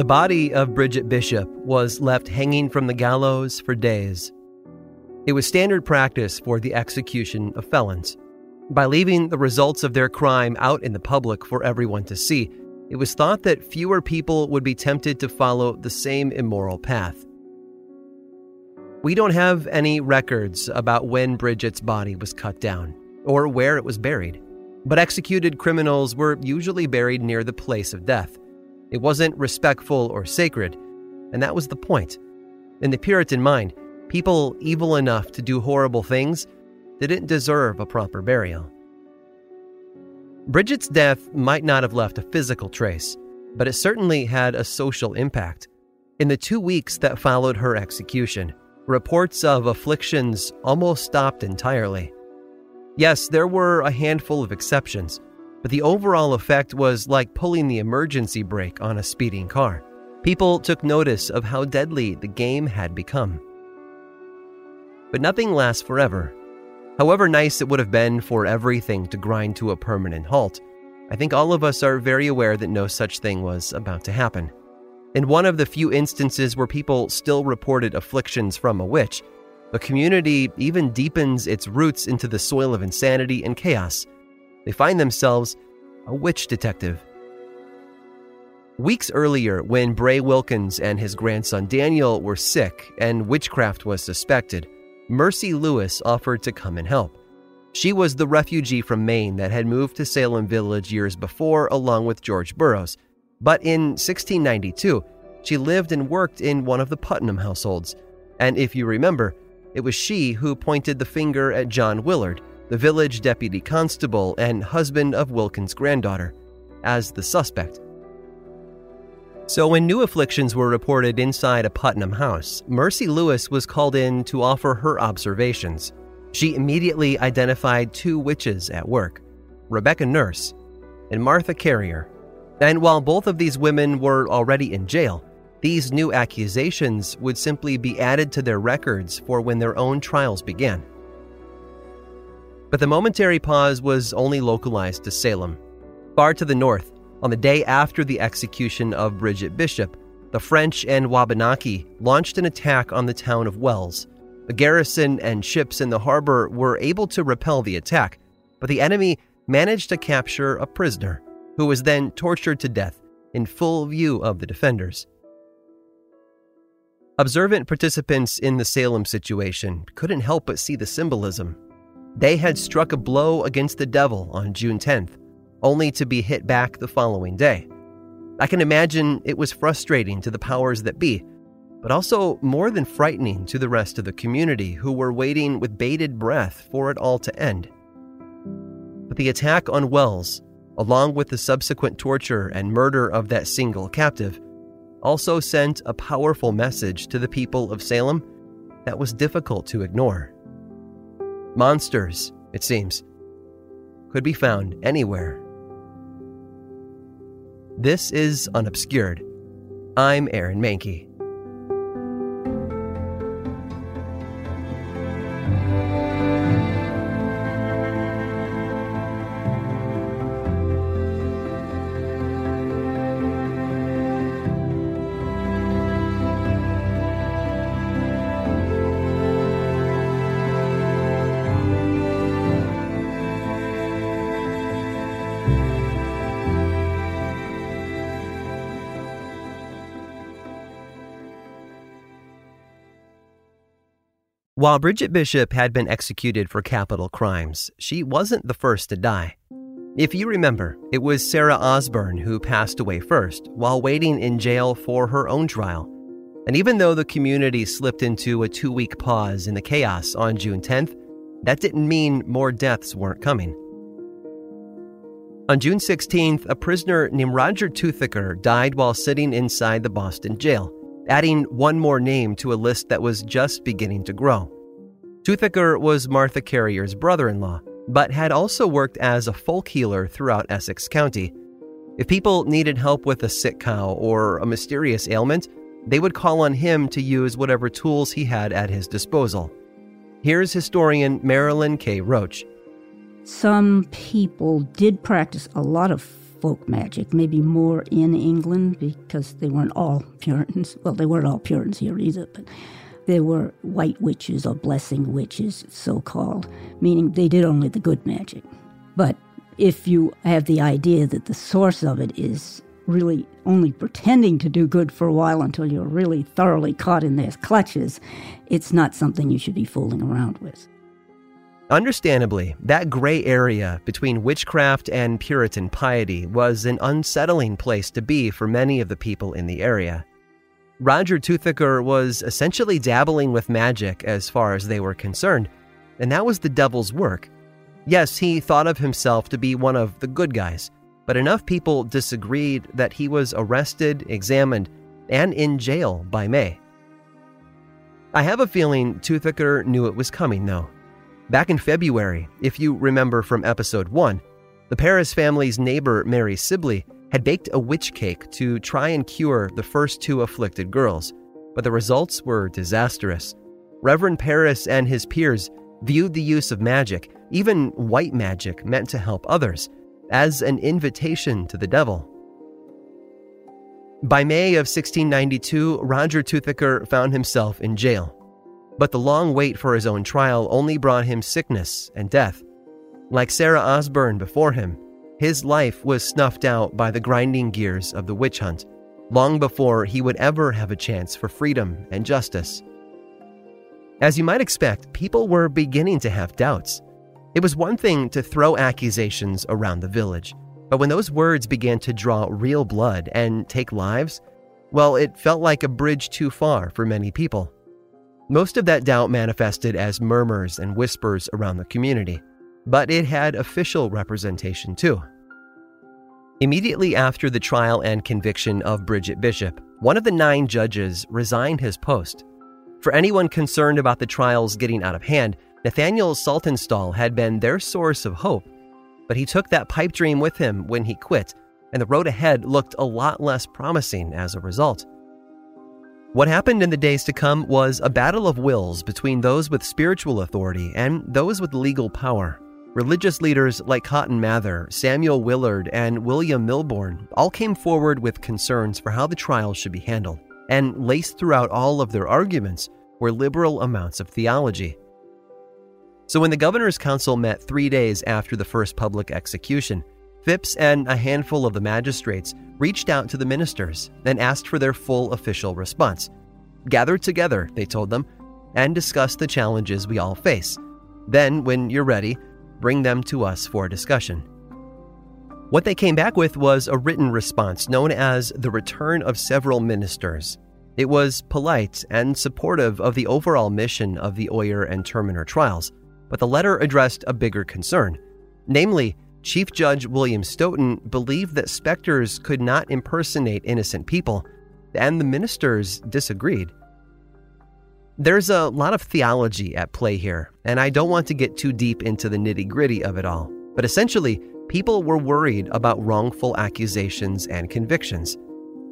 The body of Bridget Bishop was left hanging from the gallows for days. It was standard practice for the execution of felons. By leaving the results of their crime out in the public for everyone to see, it was thought that fewer people would be tempted to follow the same immoral path. We don't have any records about when Bridget's body was cut down or where it was buried, but executed criminals were usually buried near the place of death. It wasn't respectful or sacred, and that was the point. In the Puritan mind, people evil enough to do horrible things didn't deserve a proper burial. Bridget's death might not have left a physical trace, but it certainly had a social impact. In the two weeks that followed her execution, reports of afflictions almost stopped entirely. Yes, there were a handful of exceptions, but the overall effect was like pulling the emergency brake on a speeding car. People took notice of how deadly the game had become. But nothing lasts forever. However nice it would have been for everything to grind to a permanent halt, I think all of us are very aware that no such thing was about to happen. In one of the few instances where people still reported afflictions from a witch, a community even deepens its roots into the soil of insanity and chaos they find themselves a witch detective. Weeks earlier, when Bray Wilkins and his grandson Daniel were sick and witchcraft was suspected, Mercy Lewis offered to come and help. She was the refugee from Maine that had moved to Salem Village years before, along with George Burroughs. But in 1692, she lived and worked in one of the Putnam households. And if you remember, it was she who pointed the finger at John Willard, the village deputy constable and husband of Wilkins' granddaughter, as the suspect. So, when new afflictions were reported inside a Putnam house, Mercy Lewis was called in to offer her observations. She immediately identified two witches at work Rebecca Nurse and Martha Carrier. And while both of these women were already in jail, these new accusations would simply be added to their records for when their own trials began. But the momentary pause was only localized to Salem. Far to the north, on the day after the execution of Bridget Bishop, the French and Wabanaki launched an attack on the town of Wells. The garrison and ships in the harbor were able to repel the attack, but the enemy managed to capture a prisoner, who was then tortured to death in full view of the defenders. Observant participants in the Salem situation couldn't help but see the symbolism they had struck a blow against the devil on June 10th, only to be hit back the following day. I can imagine it was frustrating to the powers that be, but also more than frightening to the rest of the community who were waiting with bated breath for it all to end. But the attack on Wells, along with the subsequent torture and murder of that single captive, also sent a powerful message to the people of Salem that was difficult to ignore. Monsters, it seems, could be found anywhere. This is Unobscured. I'm Aaron Mahnke. While Bridget Bishop had been executed for capital crimes, she wasn't the first to die. If you remember, it was Sarah Osborne who passed away first while waiting in jail for her own trial. And even though the community slipped into a two week pause in the chaos on June 10th, that didn't mean more deaths weren't coming. On June 16th, a prisoner named Roger Toothaker died while sitting inside the Boston jail adding one more name to a list that was just beginning to grow. Toothaker was Martha Carrier's brother in law, but had also worked as a folk healer throughout Essex County. If people needed help with a sick cow or a mysterious ailment, they would call on him to use whatever tools he had at his disposal. Here's historian Marilyn K. Roach. Some people did practice a lot of folk magic, maybe more in England because they weren't all Puritans. Well, they weren't all Puritans here either, but there were white witches or blessing witches, so called, meaning they did only the good magic. But if you have the idea that the source of it is really only pretending to do good for a while until you're really thoroughly caught in their clutches, it's not something you should be fooling around with. Understandably, that gray area between witchcraft and Puritan piety was an unsettling place to be for many of the people in the area. Roger Toothaker was essentially dabbling with magic as far as they were concerned, and that was the devil's work. Yes, he thought of himself to be one of the good guys, but enough people disagreed that he was arrested, examined, and in jail by May. I have a feeling Toothaker knew it was coming, though. Back in February, if you remember from episode 1, the Parris family's neighbor, Mary Sibley, had baked a witch cake to try and cure the first two afflicted girls, but the results were disastrous. Reverend Parris and his peers viewed the use of magic, even white magic meant to help others, as an invitation to the devil. By May of 1692, Roger Toothaker found himself in jail. But the long wait for his own trial only brought him sickness and death. Like Sarah Osborne before him, his life was snuffed out by the grinding gears of the witch hunt, long before he would ever have a chance for freedom and justice. As you might expect, people were beginning to have doubts. It was one thing to throw accusations around the village, but when those words began to draw real blood and take lives, well, it felt like a bridge too far for many people. Most of that doubt manifested as murmurs and whispers around the community, but it had official representation too. Immediately after the trial and conviction of Bridget Bishop, one of the nine judges resigned his post. For anyone concerned about the trials getting out of hand, Nathaniel Saltonstall had been their source of hope. But he took that pipe dream with him when he quit, and the road ahead looked a lot less promising as a result. What happened in the days to come was a battle of wills between those with spiritual authority and those with legal power. Religious leaders like Cotton Mather, Samuel Willard, and William Milborne all came forward with concerns for how the trial should be handled, and laced throughout all of their arguments were liberal amounts of theology. So when the Governor's Council met three days after the first public execution, Phips and a handful of the magistrates reached out to the ministers and asked for their full official response. Gather together, they told them, and discuss the challenges we all face. Then, when you're ready, bring them to us for discussion. What they came back with was a written response known as the Return of Several Ministers. It was polite and supportive of the overall mission of the Oyer and Terminer trials, but the letter addressed a bigger concern, namely, Chief Judge William Stoughton believed that specters could not impersonate innocent people, and the ministers disagreed. There's a lot of theology at play here, and I don't want to get too deep into the nitty gritty of it all. But essentially, people were worried about wrongful accusations and convictions.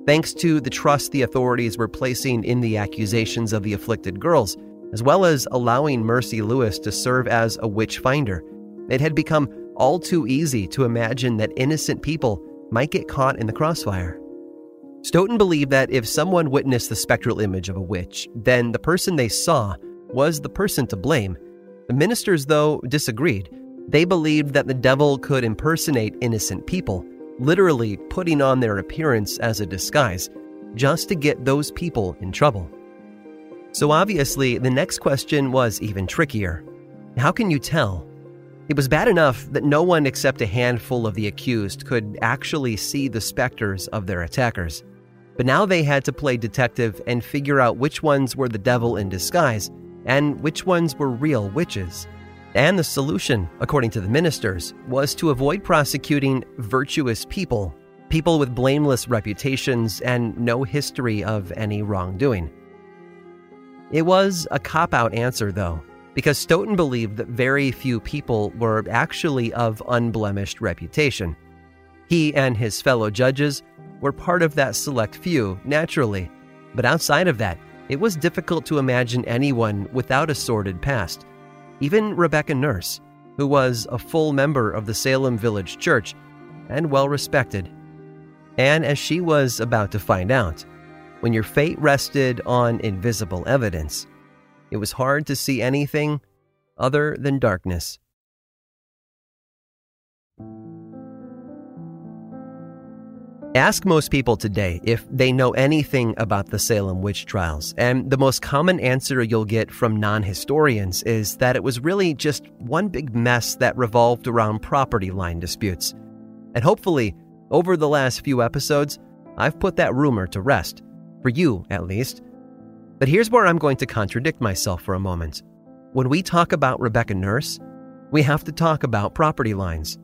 Thanks to the trust the authorities were placing in the accusations of the afflicted girls, as well as allowing Mercy Lewis to serve as a witch finder, it had become all too easy to imagine that innocent people might get caught in the crossfire. Stoughton believed that if someone witnessed the spectral image of a witch, then the person they saw was the person to blame. The ministers, though, disagreed. They believed that the devil could impersonate innocent people, literally putting on their appearance as a disguise, just to get those people in trouble. So obviously, the next question was even trickier. How can you tell? It was bad enough that no one except a handful of the accused could actually see the specters of their attackers. But now they had to play detective and figure out which ones were the devil in disguise and which ones were real witches. And the solution, according to the ministers, was to avoid prosecuting virtuous people, people with blameless reputations and no history of any wrongdoing. It was a cop out answer, though, because Stoughton believed that very few people were actually of unblemished reputation. He and his fellow judges were part of that select few, naturally. But outside of that, it was difficult to imagine anyone without a sordid past. Even Rebecca Nurse, who was a full member of the Salem Village Church and well respected. And as she was about to find out, when your fate rested on invisible evidence, it was hard to see anything other than darkness. Ask most people today if they know anything about the Salem witch trials, and the most common answer you'll get from non historians is that it was really just one big mess that revolved around property line disputes. And hopefully, over the last few episodes, I've put that rumor to rest, for you at least. But here's where I'm going to contradict myself for a moment. When we talk about Rebecca Nurse, we have to talk about property lines.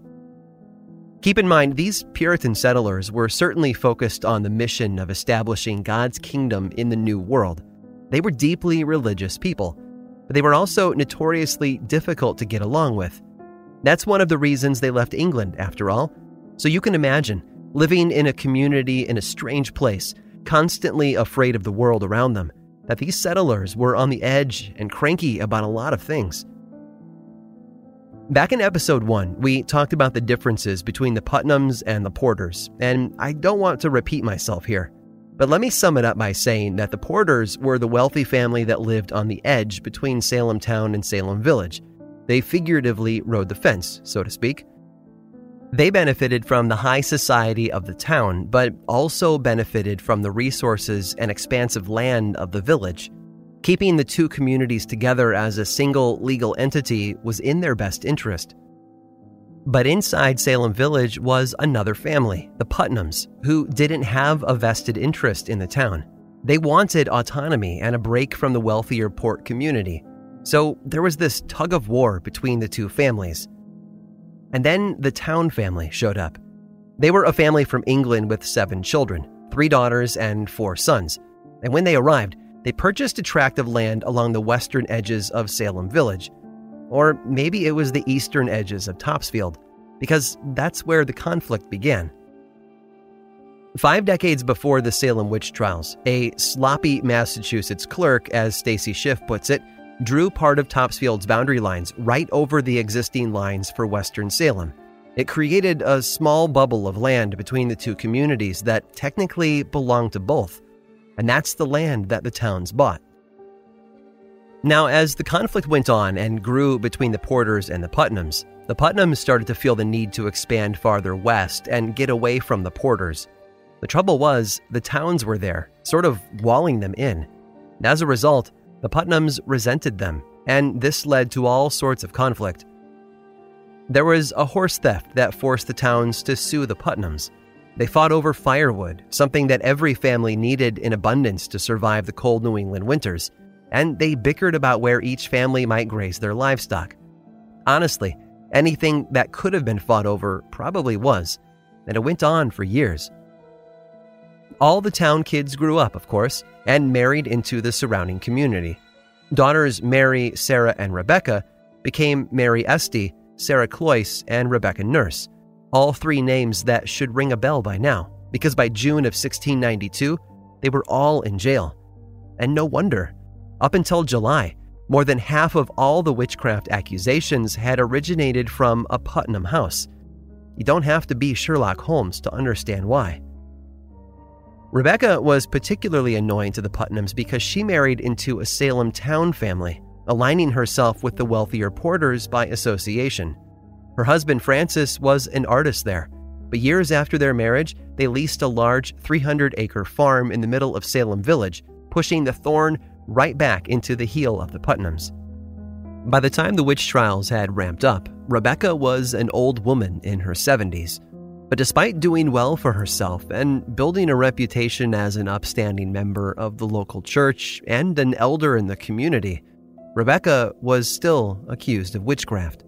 Keep in mind, these Puritan settlers were certainly focused on the mission of establishing God's kingdom in the New World. They were deeply religious people, but they were also notoriously difficult to get along with. That's one of the reasons they left England, after all. So you can imagine living in a community in a strange place, constantly afraid of the world around them, that these settlers were on the edge and cranky about a lot of things. Back in episode 1, we talked about the differences between the Putnams and the Porters, and I don't want to repeat myself here. But let me sum it up by saying that the Porters were the wealthy family that lived on the edge between Salem town and Salem village. They figuratively rode the fence, so to speak. They benefited from the high society of the town, but also benefited from the resources and expansive land of the village. Keeping the two communities together as a single legal entity was in their best interest. But inside Salem Village was another family, the Putnams, who didn't have a vested interest in the town. They wanted autonomy and a break from the wealthier port community. So there was this tug of war between the two families. And then the Towne family showed up. They were a family from England with seven children, three daughters and four sons. And when they arrived, they purchased a tract of land along the western edges of Salem Village. Or maybe it was the eastern edges of Topsfield, because that's where the conflict began. Five decades before the Salem witch trials, a sloppy Massachusetts clerk, as Stacy Schiff puts it, drew part of Topsfield's boundary lines right over the existing lines for Western Salem. It created a small bubble of land between the two communities that technically belonged to both and that's the land that the Townes bought. Now, as the conflict went on and grew between the Porters and the Putnams, the Putnams started to feel the need to expand farther west and get away from the Porters. The trouble was, the Townes were there, sort of walling them in. And as a result, the Putnams resented them, and this led to all sorts of conflict. There was a horse theft that forced the Townes to sue the Putnams. They fought over firewood, something that every family needed in abundance to survive the cold New England winters, and they bickered about where each family might graze their livestock. Honestly, anything that could have been fought over probably was, and it went on for years. All the Towne kids grew up, of course, and married into the surrounding community. Daughters Mary, Sarah, and Rebecca became Mary Esty, Sarah Cloyce, and Rebecca Nurse, all three names that should ring a bell by now, because by June of 1692, they were all in jail. And no wonder. Up until July, more than half of all the witchcraft accusations had originated from a Putnam house. You don't have to be Sherlock Holmes to understand why. Rebecca was particularly annoying to the Putnams because she married into a Salem town family, aligning herself with the wealthier Porters by association. Her husband Francis was an artist there, but years after their marriage, they leased a large 300 acre farm in the middle of Salem Village, pushing the thorn right back into the heel of the Putnams. By the time the witch trials had ramped up, Rebecca was an old woman in her 70s. But despite doing well for herself and building a reputation as an upstanding member of the local church and an elder in the community, Rebecca was still accused of witchcraft.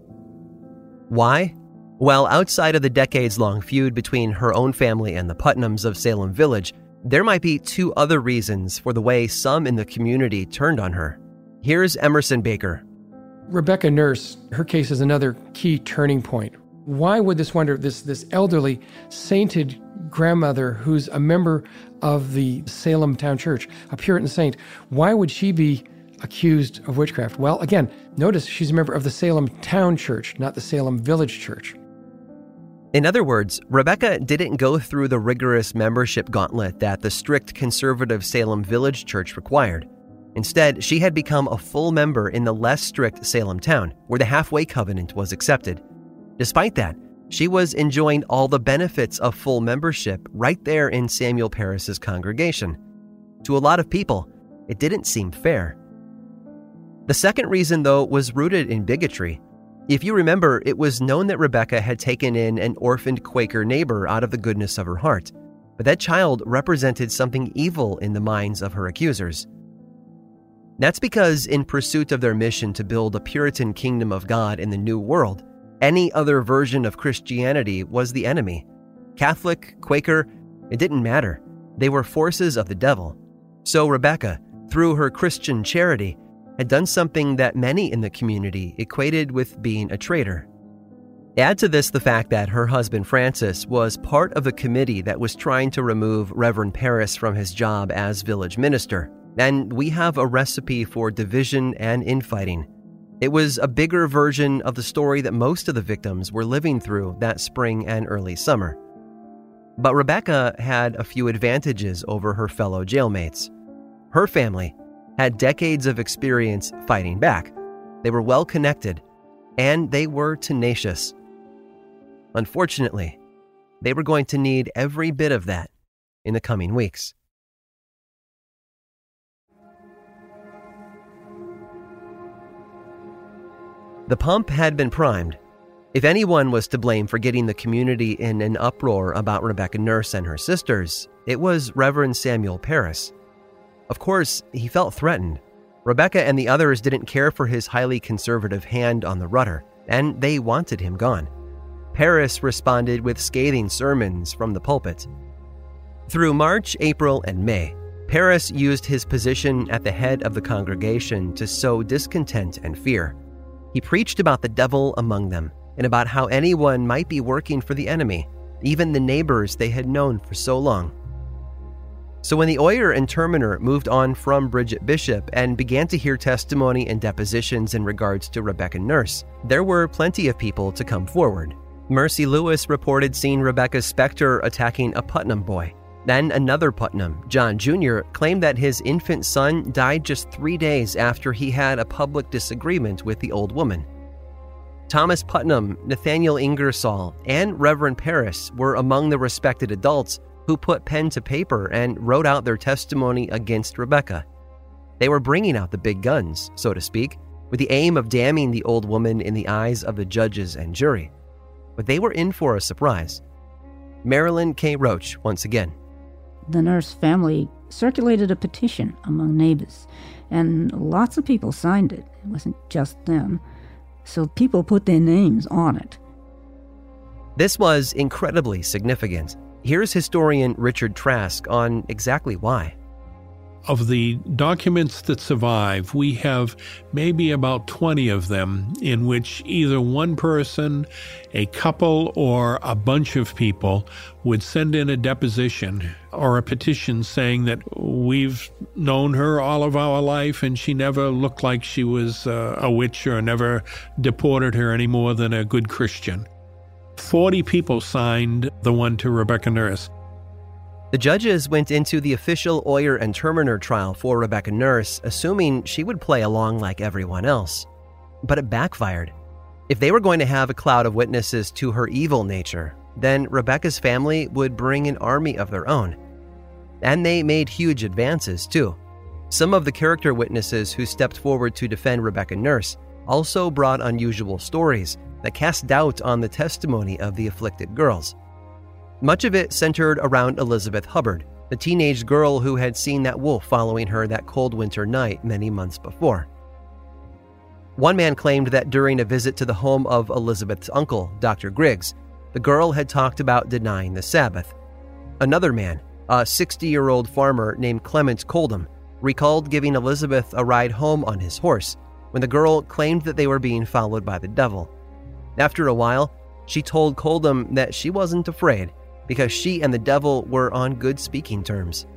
Why? Well, outside of the decades long feud between her own family and the Putnams of Salem Village, there might be two other reasons for the way some in the community turned on her. Here's Emerson Baker. Rebecca Nurse, her case is another key turning point. Why would this wonder, this, this elderly, sainted grandmother who's a member of the Salem Town Church, a Puritan saint, why would she be accused of witchcraft? Well, again, notice she's a member of the Salem Town Church, not the Salem Village Church. In other words, Rebecca didn't go through the rigorous membership gauntlet that the strict conservative Salem Village Church required. Instead, she had become a full member in the less strict Salem town, where the halfway covenant was accepted. Despite that, she was enjoying all the benefits of full membership right there in Samuel Parris's congregation. To a lot of people, it didn't seem fair. The second reason, though, was rooted in bigotry. If you remember, it was known that Rebecca had taken in an orphaned Quaker neighbor out of the goodness of her heart, but that child represented something evil in the minds of her accusers. That's because, in pursuit of their mission to build a Puritan kingdom of God in the New World, any other version of Christianity was the enemy. Catholic, Quaker, it didn't matter. They were forces of the devil. So Rebecca, through her Christian charity, had done something that many in the community equated with being a traitor. Add to this the fact that her husband Francis was part of the committee that was trying to remove Reverend Parris from his job as village minister, and we have a recipe for division and infighting. It was a bigger version of the story that most of the victims were living through that spring and early summer. But Rebecca had a few advantages over her fellow jailmates. Her family had decades of experience fighting back. They were well connected, and they were tenacious. Unfortunately, they were going to need every bit of that in the coming weeks. The pump had been primed. If anyone was to blame for getting the community in an uproar about Rebecca Nurse and her sisters, it was Reverend Samuel Parris. Of course, he felt threatened. Rebecca and the others didn't care for his highly conservative hand on the rudder, and they wanted him gone. Parris responded with scathing sermons from the pulpit. Through March, April, and May, Parris used his position at the head of the congregation to sow discontent and fear. He preached about the devil among them and about how anyone might be working for the enemy, even the neighbors they had known for so long. So when the Oyer and Terminer moved on from Bridget Bishop and began to hear testimony and depositions in regards to Rebecca Nurse, there were plenty of people to come forward. Mercy Lewis reported seeing Rebecca's specter attacking a Putnam boy. Then another Putnam, John Jr., claimed that his infant son died just three days after he had a public disagreement with the old woman. Thomas Putnam, Nathaniel Ingersoll, and Reverend Parris were among the respected adults who put pen to paper and wrote out their testimony against Rebecca. They were bringing out the big guns, so to speak, with the aim of damning the old woman in the eyes of the judges and jury. But they were in for a surprise. Marilyn K. Roach, once again. The nurse family circulated a petition among neighbors, and lots of people signed it. It wasn't just them. So people put their names on it. This was incredibly significant Here's historian Richard Trask on exactly why. Of the documents that survive, we have maybe about 20 of them in which either one person, a couple, or a bunch of people would send in a deposition or a petition saying that we've known her all of our life and she never looked like she was uh, a witch or never deported her any more than a good Christian. 40 people signed the one to Rebecca Nurse. The judges went into the official Oyer and Terminer trial for Rebecca Nurse, assuming she would play along like everyone else. But it backfired. If they were going to have a cloud of witnesses to her evil nature, then Rebecca's family would bring an army of their own. And they made huge advances, too. Some of the character witnesses who stepped forward to defend Rebecca Nurse also brought unusual stories that cast doubt on the testimony of the afflicted girls. Much of it centered around Elizabeth Hubbard, the teenage girl who had seen that wolf following her that cold winter night many months before. One man claimed that during a visit to the home of Elizabeth's uncle, Dr. Griggs, the girl had talked about denying the Sabbath. Another man, a 60 year old farmer named Clement Coldham, recalled giving Elizabeth a ride home on his horse when the girl claimed that they were being followed by the devil. After a while, she told Coldham that she wasn't afraid because she and the devil were on good speaking terms.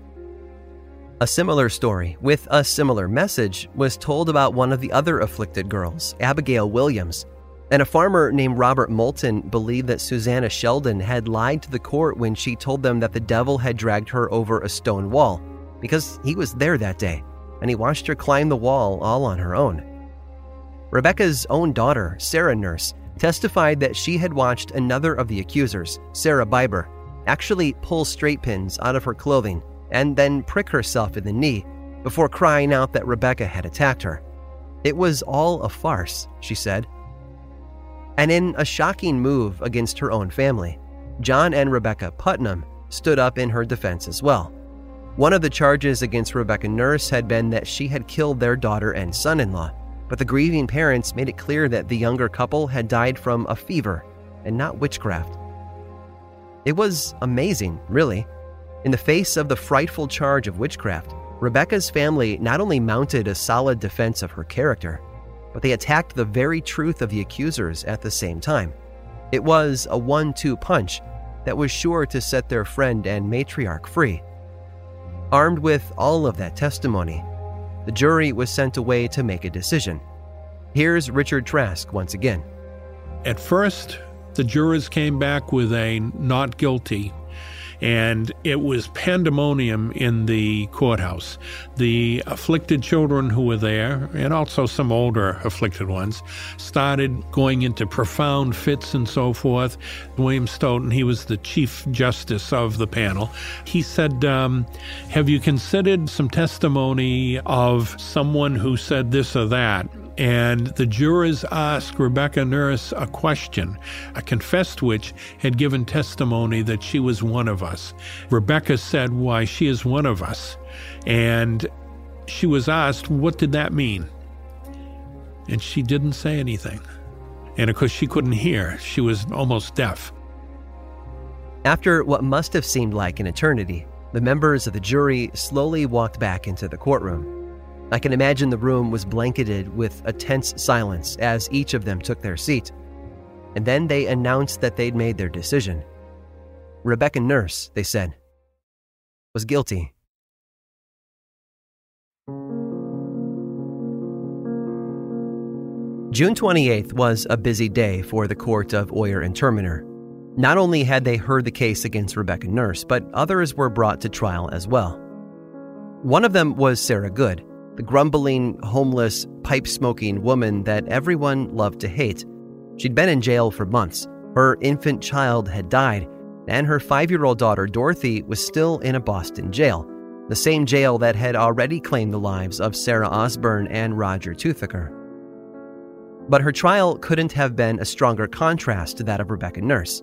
A similar story, with a similar message, was told about one of the other afflicted girls, Abigail Williams. And a farmer named Robert Moulton believed that Susanna Sheldon had lied to the court when she told them that the devil had dragged her over a stone wall because he was there that day and he watched her climb the wall all on her own. Rebecca's own daughter, Sarah Nurse, testified that she had watched another of the accusers, Sarah Bibber, actually pull straight pins out of her clothing and then prick herself in the knee before crying out that Rebecca had attacked her. It was all a farce, she said. And in a shocking move against her own family, John and Rebecca Putnam stood up in her defense as well. One of the charges against Rebecca Nurse had been that she had killed their daughter and son in law, but the grieving parents made it clear that the younger couple had died from a fever and not witchcraft. It was amazing, really. In the face of the frightful charge of witchcraft, Rebecca's family not only mounted a solid defense of her character, but they attacked the very truth of the accusers at the same time. It was a one two punch that was sure to set their friend and matriarch free. Armed with all of that testimony, the jury was sent away to make a decision. Here's Richard Trask once again. At first, the jurors came back with a not guilty and it was pandemonium in the courthouse. The afflicted children who were there, and also some older afflicted ones, started going into profound fits and so forth. William Stoughton, he was the chief justice of the panel, he said, um, Have you considered some testimony of someone who said this or that? And the jurors asked Rebecca Nurse a question, a confessed witch had given testimony that she was one of us. Rebecca said, Why, she is one of us. And she was asked, What did that mean? And she didn't say anything. And of course, she couldn't hear, she was almost deaf. After what must have seemed like an eternity, the members of the jury slowly walked back into the courtroom. I can imagine the room was blanketed with a tense silence as each of them took their seat. And then they announced that they'd made their decision. Rebecca Nurse, they said, was guilty. June 28th was a busy day for the court of Oyer and Terminer. Not only had they heard the case against Rebecca Nurse, but others were brought to trial as well. One of them was Sarah Good, the grumbling, homeless, pipe smoking woman that everyone loved to hate. She'd been in jail for months. Her infant child had died, and her five year old daughter, Dorothy, was still in a Boston jail, the same jail that had already claimed the lives of Sarah Osborne and Roger Toothaker. But her trial couldn't have been a stronger contrast to that of Rebecca Nurse.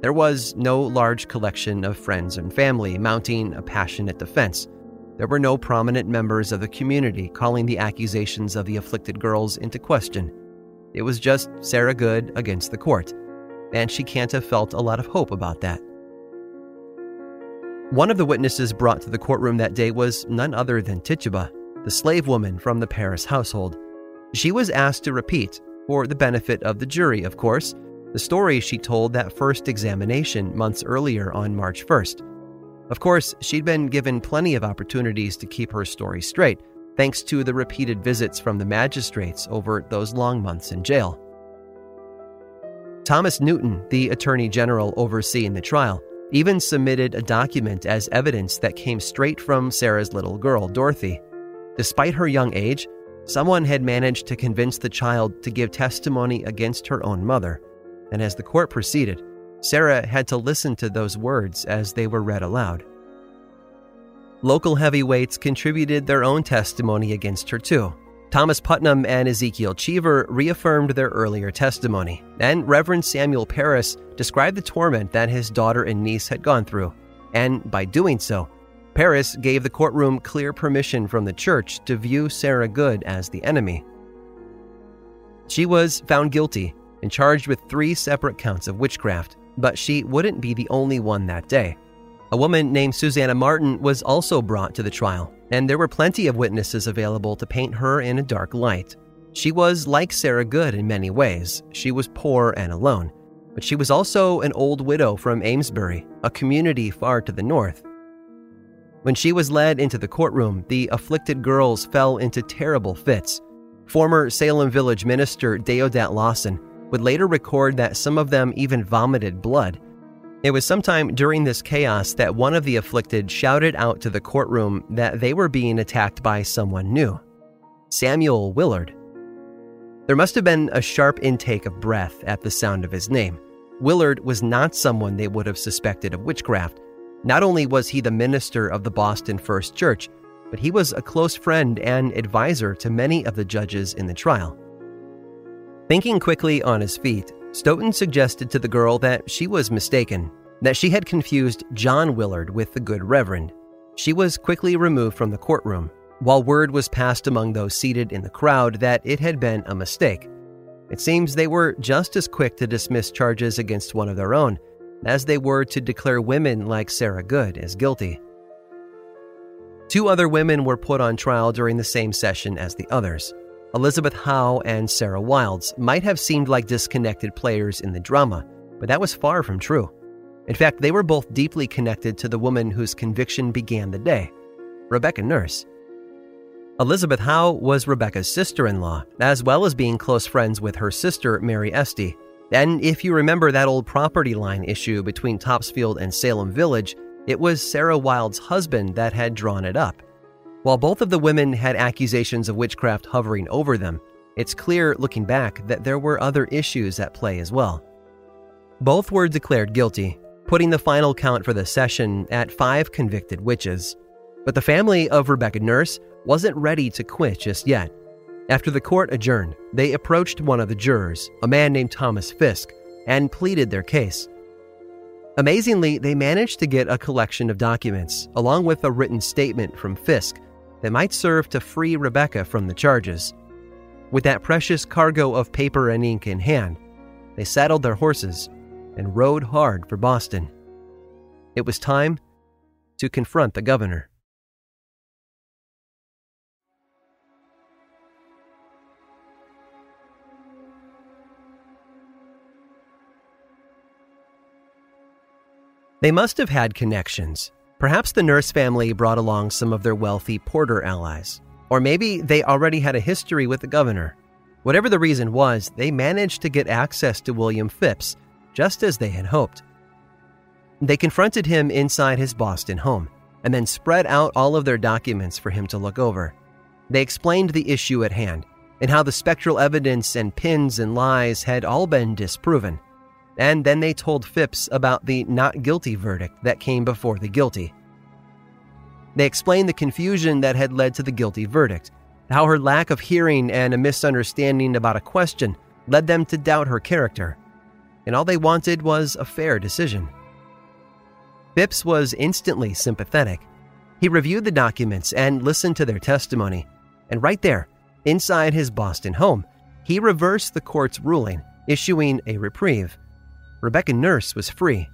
There was no large collection of friends and family mounting a passionate defense. There were no prominent members of the community calling the accusations of the afflicted girls into question. It was just Sarah Good against the court, and she can't have felt a lot of hope about that. One of the witnesses brought to the courtroom that day was none other than Tituba, the slave woman from the Parris household. She was asked to repeat, for the benefit of the jury, of course, the story she told that first examination months earlier on March 1st. Of course, she'd been given plenty of opportunities to keep her story straight, thanks to the repeated visits from the magistrates over those long months in jail. Thomas Newton, the Attorney General overseeing the trial, even submitted a document as evidence that came straight from Sarah's little girl, Dorothy. Despite her young age, someone had managed to convince the child to give testimony against her own mother. And as the court proceeded, Sarah had to listen to those words as they were read aloud. Local heavyweights contributed their own testimony against her, too. Thomas Putnam and Ezekiel Cheever reaffirmed their earlier testimony, and Reverend Samuel Parris described the torment that his daughter and niece had gone through. And by doing so, Parris gave the courtroom clear permission from the church to view Sarah Good as the enemy. She was found guilty and charged with three separate counts of witchcraft, but she wouldn't be the only one that day. A woman named Susanna Martin was also brought to the trial, and there were plenty of witnesses available to paint her in a dark light. She was like Sarah Good in many ways. She was poor and alone, but she was also an old widow from Amesbury, a community far to the north. When she was led into the courtroom, the afflicted girls fell into terrible fits. Former Salem Village minister Deodat Lawson would later record that some of them even vomited blood it was sometime during this chaos that one of the afflicted shouted out to the courtroom that they were being attacked by someone new Samuel Willard. There must have been a sharp intake of breath at the sound of his name. Willard was not someone they would have suspected of witchcraft. Not only was he the minister of the Boston First Church, but he was a close friend and advisor to many of the judges in the trial. Thinking quickly on his feet, Stoughton suggested to the girl that she was mistaken, that she had confused John Willard with the good Reverend. She was quickly removed from the courtroom, while word was passed among those seated in the crowd that it had been a mistake. It seems they were just as quick to dismiss charges against one of their own as they were to declare women like Sarah Good as guilty. Two other women were put on trial during the same session as the others. Elizabeth Howe and Sarah Wilds might have seemed like disconnected players in the drama, but that was far from true. In fact, they were both deeply connected to the woman whose conviction began the day Rebecca Nurse. Elizabeth Howe was Rebecca's sister in law, as well as being close friends with her sister, Mary Esty. And if you remember that old property line issue between Topsfield and Salem Village, it was Sarah Wild's husband that had drawn it up. While both of the women had accusations of witchcraft hovering over them, it's clear looking back that there were other issues at play as well. Both were declared guilty, putting the final count for the session at five convicted witches. But the family of Rebecca Nurse wasn't ready to quit just yet. After the court adjourned, they approached one of the jurors, a man named Thomas Fisk, and pleaded their case. Amazingly, they managed to get a collection of documents, along with a written statement from Fisk, that might serve to free Rebecca from the charges. With that precious cargo of paper and ink in hand, they saddled their horses and rode hard for Boston. It was time to confront the governor. They must have had connections Perhaps the nurse family brought along some of their wealthy Porter allies. Or maybe they already had a history with the governor. Whatever the reason was, they managed to get access to William Phips, just as they had hoped. They confronted him inside his Boston home and then spread out all of their documents for him to look over. They explained the issue at hand and how the spectral evidence and pins and lies had all been disproven. And then they told Phips about the not guilty verdict that came before the guilty. They explained the confusion that had led to the guilty verdict, how her lack of hearing and a misunderstanding about a question led them to doubt her character, and all they wanted was a fair decision. Phips was instantly sympathetic. He reviewed the documents and listened to their testimony, and right there, inside his Boston home, he reversed the court's ruling, issuing a reprieve. Rebecca Nurse was free.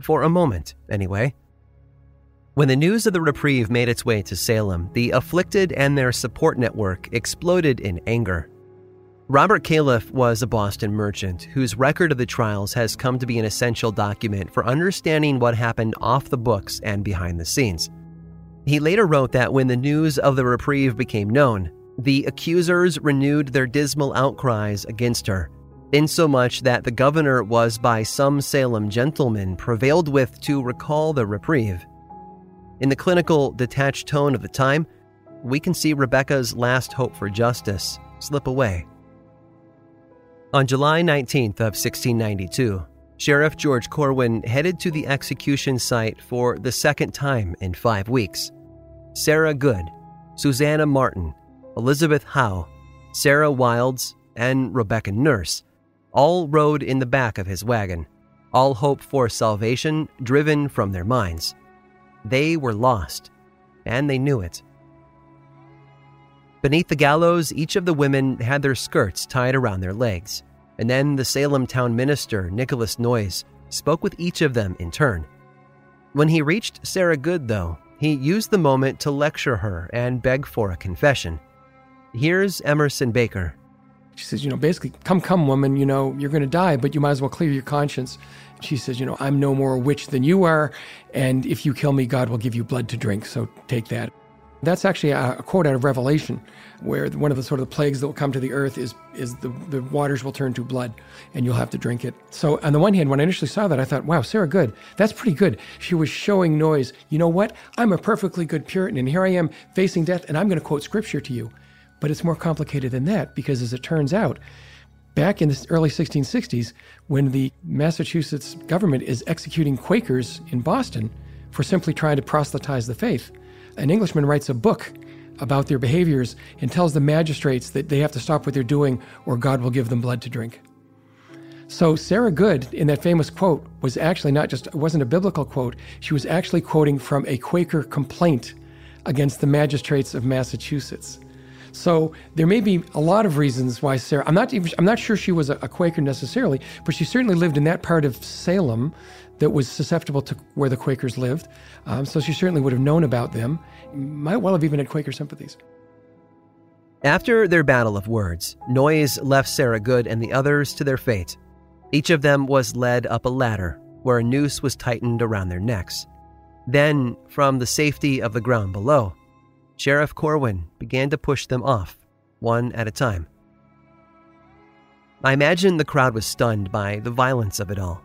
For a moment, anyway. When the news of the reprieve made its way to Salem, the afflicted and their support network exploded in anger. Robert Calef was a Boston merchant whose record of the trials has come to be an essential document for understanding what happened off the books and behind the scenes. He later wrote that when the news of the reprieve became known, the accusers renewed their dismal outcries against her, insomuch that the governor was by some Salem gentlemen prevailed with to recall the reprieve. In the clinical, detached tone of the time, we can see Rebecca's last hope for justice slip away. On July 19th of 1692, Sheriff George Corwin headed to the execution site for the second time in five weeks. Sarah Good, Susanna Martin, Elizabeth Howe, Sarah Wilds, and Rebecca Nurse all rode in the back of his wagon, all hope for salvation driven from their minds. They were lost, and they knew it. Beneath the gallows, each of the women had their skirts tied around their legs, and then the Salem town minister, Nicholas Noyes, spoke with each of them in turn. When he reached Sarah Good, though, he used the moment to lecture her and beg for a confession. Here's Emerson Baker. She says, you know, basically, come, come, woman, you know, you're going to die, but you might as well clear your conscience. She says, you know, I'm no more a witch than you are, and if you kill me, God will give you blood to drink, so take that. That's actually a, quote out of Revelation, where one of the sort of the plagues that will come to the earth is is the, the waters will turn to blood, and you'll have to drink it. So on the one hand, when I initially saw that, I thought, wow, Sarah Good, that's pretty good. She was showing Noyes. You know what? I'm a perfectly good Puritan, and here I am facing death, and I'm going to quote scripture to you. But it's more complicated than that because, as it turns out, back in the early 1660s, when the Massachusetts government is executing Quakers in Boston for simply trying to proselytize the faith, an Englishman writes a book about their behaviors and tells the magistrates that they have to stop what they're doing or God will give them blood to drink. So Sarah Good, in that famous quote, was actually not just, wasn't a biblical quote, she was actually quoting from a Quaker complaint against the magistrates of Massachusetts. So there may be a lot of reasons why Sarah. I'm not even. I'm not sure she was a, Quaker necessarily, but she certainly lived in that part of Salem that was susceptible to where the Quakers lived. Um, so she certainly would have known about them. Might well have even had Quaker sympathies. After their battle of words, Noyes left Sarah Good and the others to their fate. Each of them was led up a ladder where a noose was tightened around their necks. Then, from the safety of the ground below, Sheriff Corwin began to push them off, one at a time. I imagine the crowd was stunned by the violence of it all.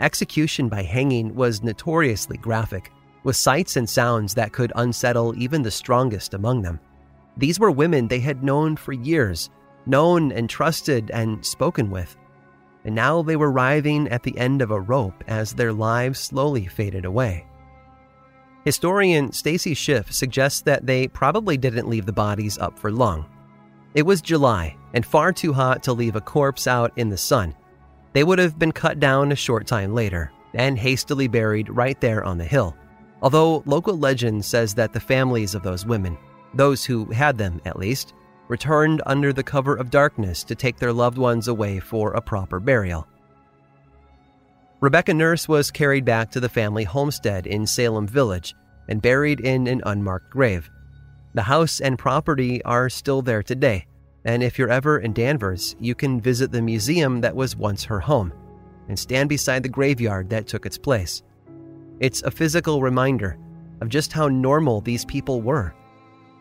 execution by hanging was notoriously graphic, with sights and sounds that could unsettle even the strongest among them. These were women they had known for years, known and trusted and spoken with. And now they were writhing at the end of a rope as their lives slowly faded away. Historian Stacy Schiff suggests that they probably didn't leave the bodies up for long. It was July and far too hot to leave a corpse out in the sun. They would have been cut down a short time later and hastily buried right there on the hill. Although local legend says that the families of those women, those who had them at least, returned under the cover of darkness to take their loved ones away for a proper burial. Rebecca Nurse was carried back to the family homestead in Salem Village and buried in an unmarked grave. The house and property are still there today, and if you're ever in Danvers, you can visit the museum that was once her home and stand beside the graveyard that took its place. It's a physical reminder of just how normal these people were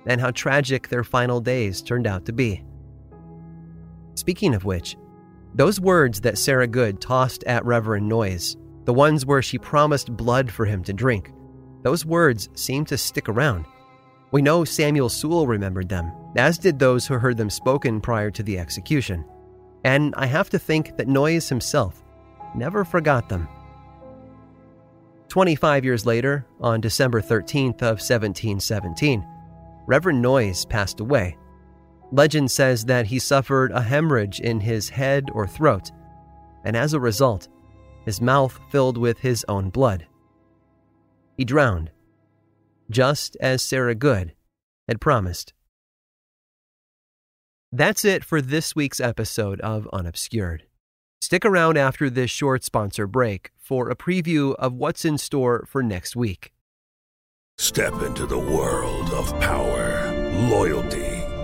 and how tragic their final days turned out to be. Speaking of which, those words that Sarah Good tossed at Reverend Noyes, the ones where she promised blood for him to drink, those words seem to stick around. We know Samuel Sewall remembered them, as did those who heard them spoken prior to the execution. And I have to think that Noyes himself never forgot them. 25 years later, on December 13th of 1717, Reverend Noyes passed away Legend says that he suffered a hemorrhage in his head or throat, and as a result, his mouth filled with his own blood. He drowned, just as Sarah Good had promised. That's it for this week's episode of Unobscured. Stick around after this short sponsor break for a preview of what's in store for next week. Step into the world of power, loyalty,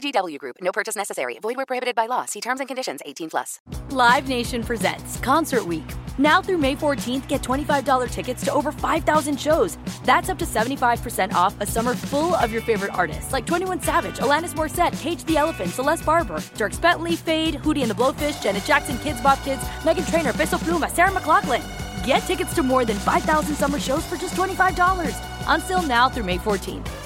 VGW Group. No purchase necessary. Void where prohibited by law. See terms and conditions. 18 plus. Live Nation presents Concert Week. Now through May 14th, get $25 tickets to over 5,000 shows. That's up to 75% off a summer full of your favorite artists like 21 Savage, Alanis Morissette, Cage the Elephant, Celeste Barber, Dierks Bentley, Fade, Hootie and the Blowfish, Janet Jackson, Kidz Bop Kids, Meghan Trainor, Peso Pluma, Sarah McLachlan. Get tickets to more than 5,000 summer shows for just $25. Until now through May 14th.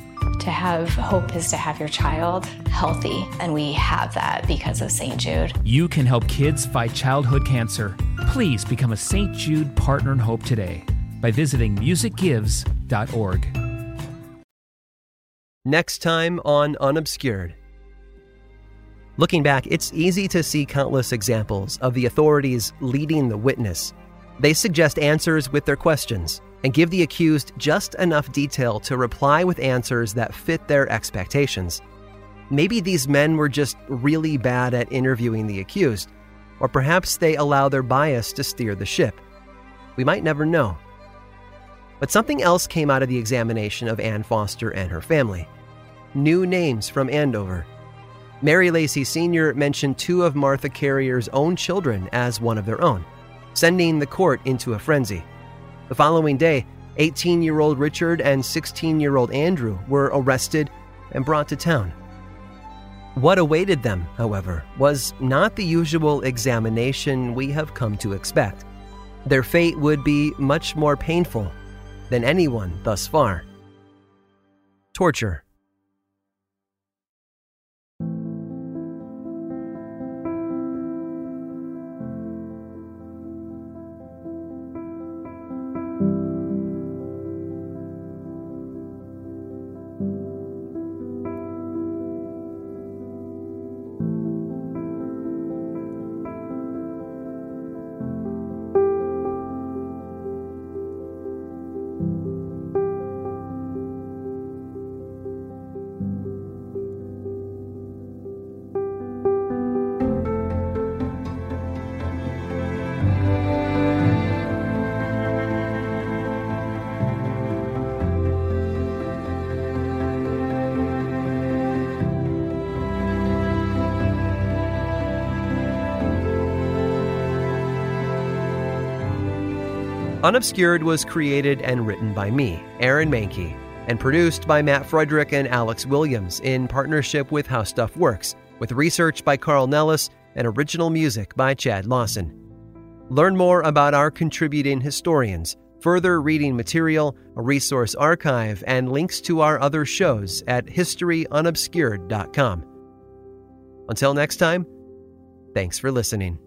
To have hope is to have your child healthy, and we have that because of St. Jude. You can help kids fight childhood cancer. Please become a St. Jude Partner in Hope today by visiting musicgives.org. Next time on Unobscured. Looking back, it's easy to see countless examples of the authorities leading the witness. They suggest answers with their questions and give the accused just enough detail to reply with answers that fit their expectations. Maybe these men were just really bad at interviewing the accused, or perhaps they allow their bias to steer the ship. We might never know. But something else came out of the examination of Ann Foster and her family new names from Andover. Mary Lacey Sr. mentioned two of Martha Carrier's own children as one of their own, sending the court into a frenzy. The following day, 18 year old Richard and 16 year old Andrew were arrested and brought to town. What awaited them, however, was not the usual examination we have come to expect. Their fate would be much more painful than anyone thus far. Torture. Unobscured was created and written by me, Aaron Mahnke, and produced by Matt Frederick and Alex Williams in partnership with How Stuff Works, with research by Carl Nellis and original music by Chad Lawson. Learn more about our contributing historians, further reading material, a resource archive, and links to our other shows at historyunobscured.com. Until next time, thanks for listening.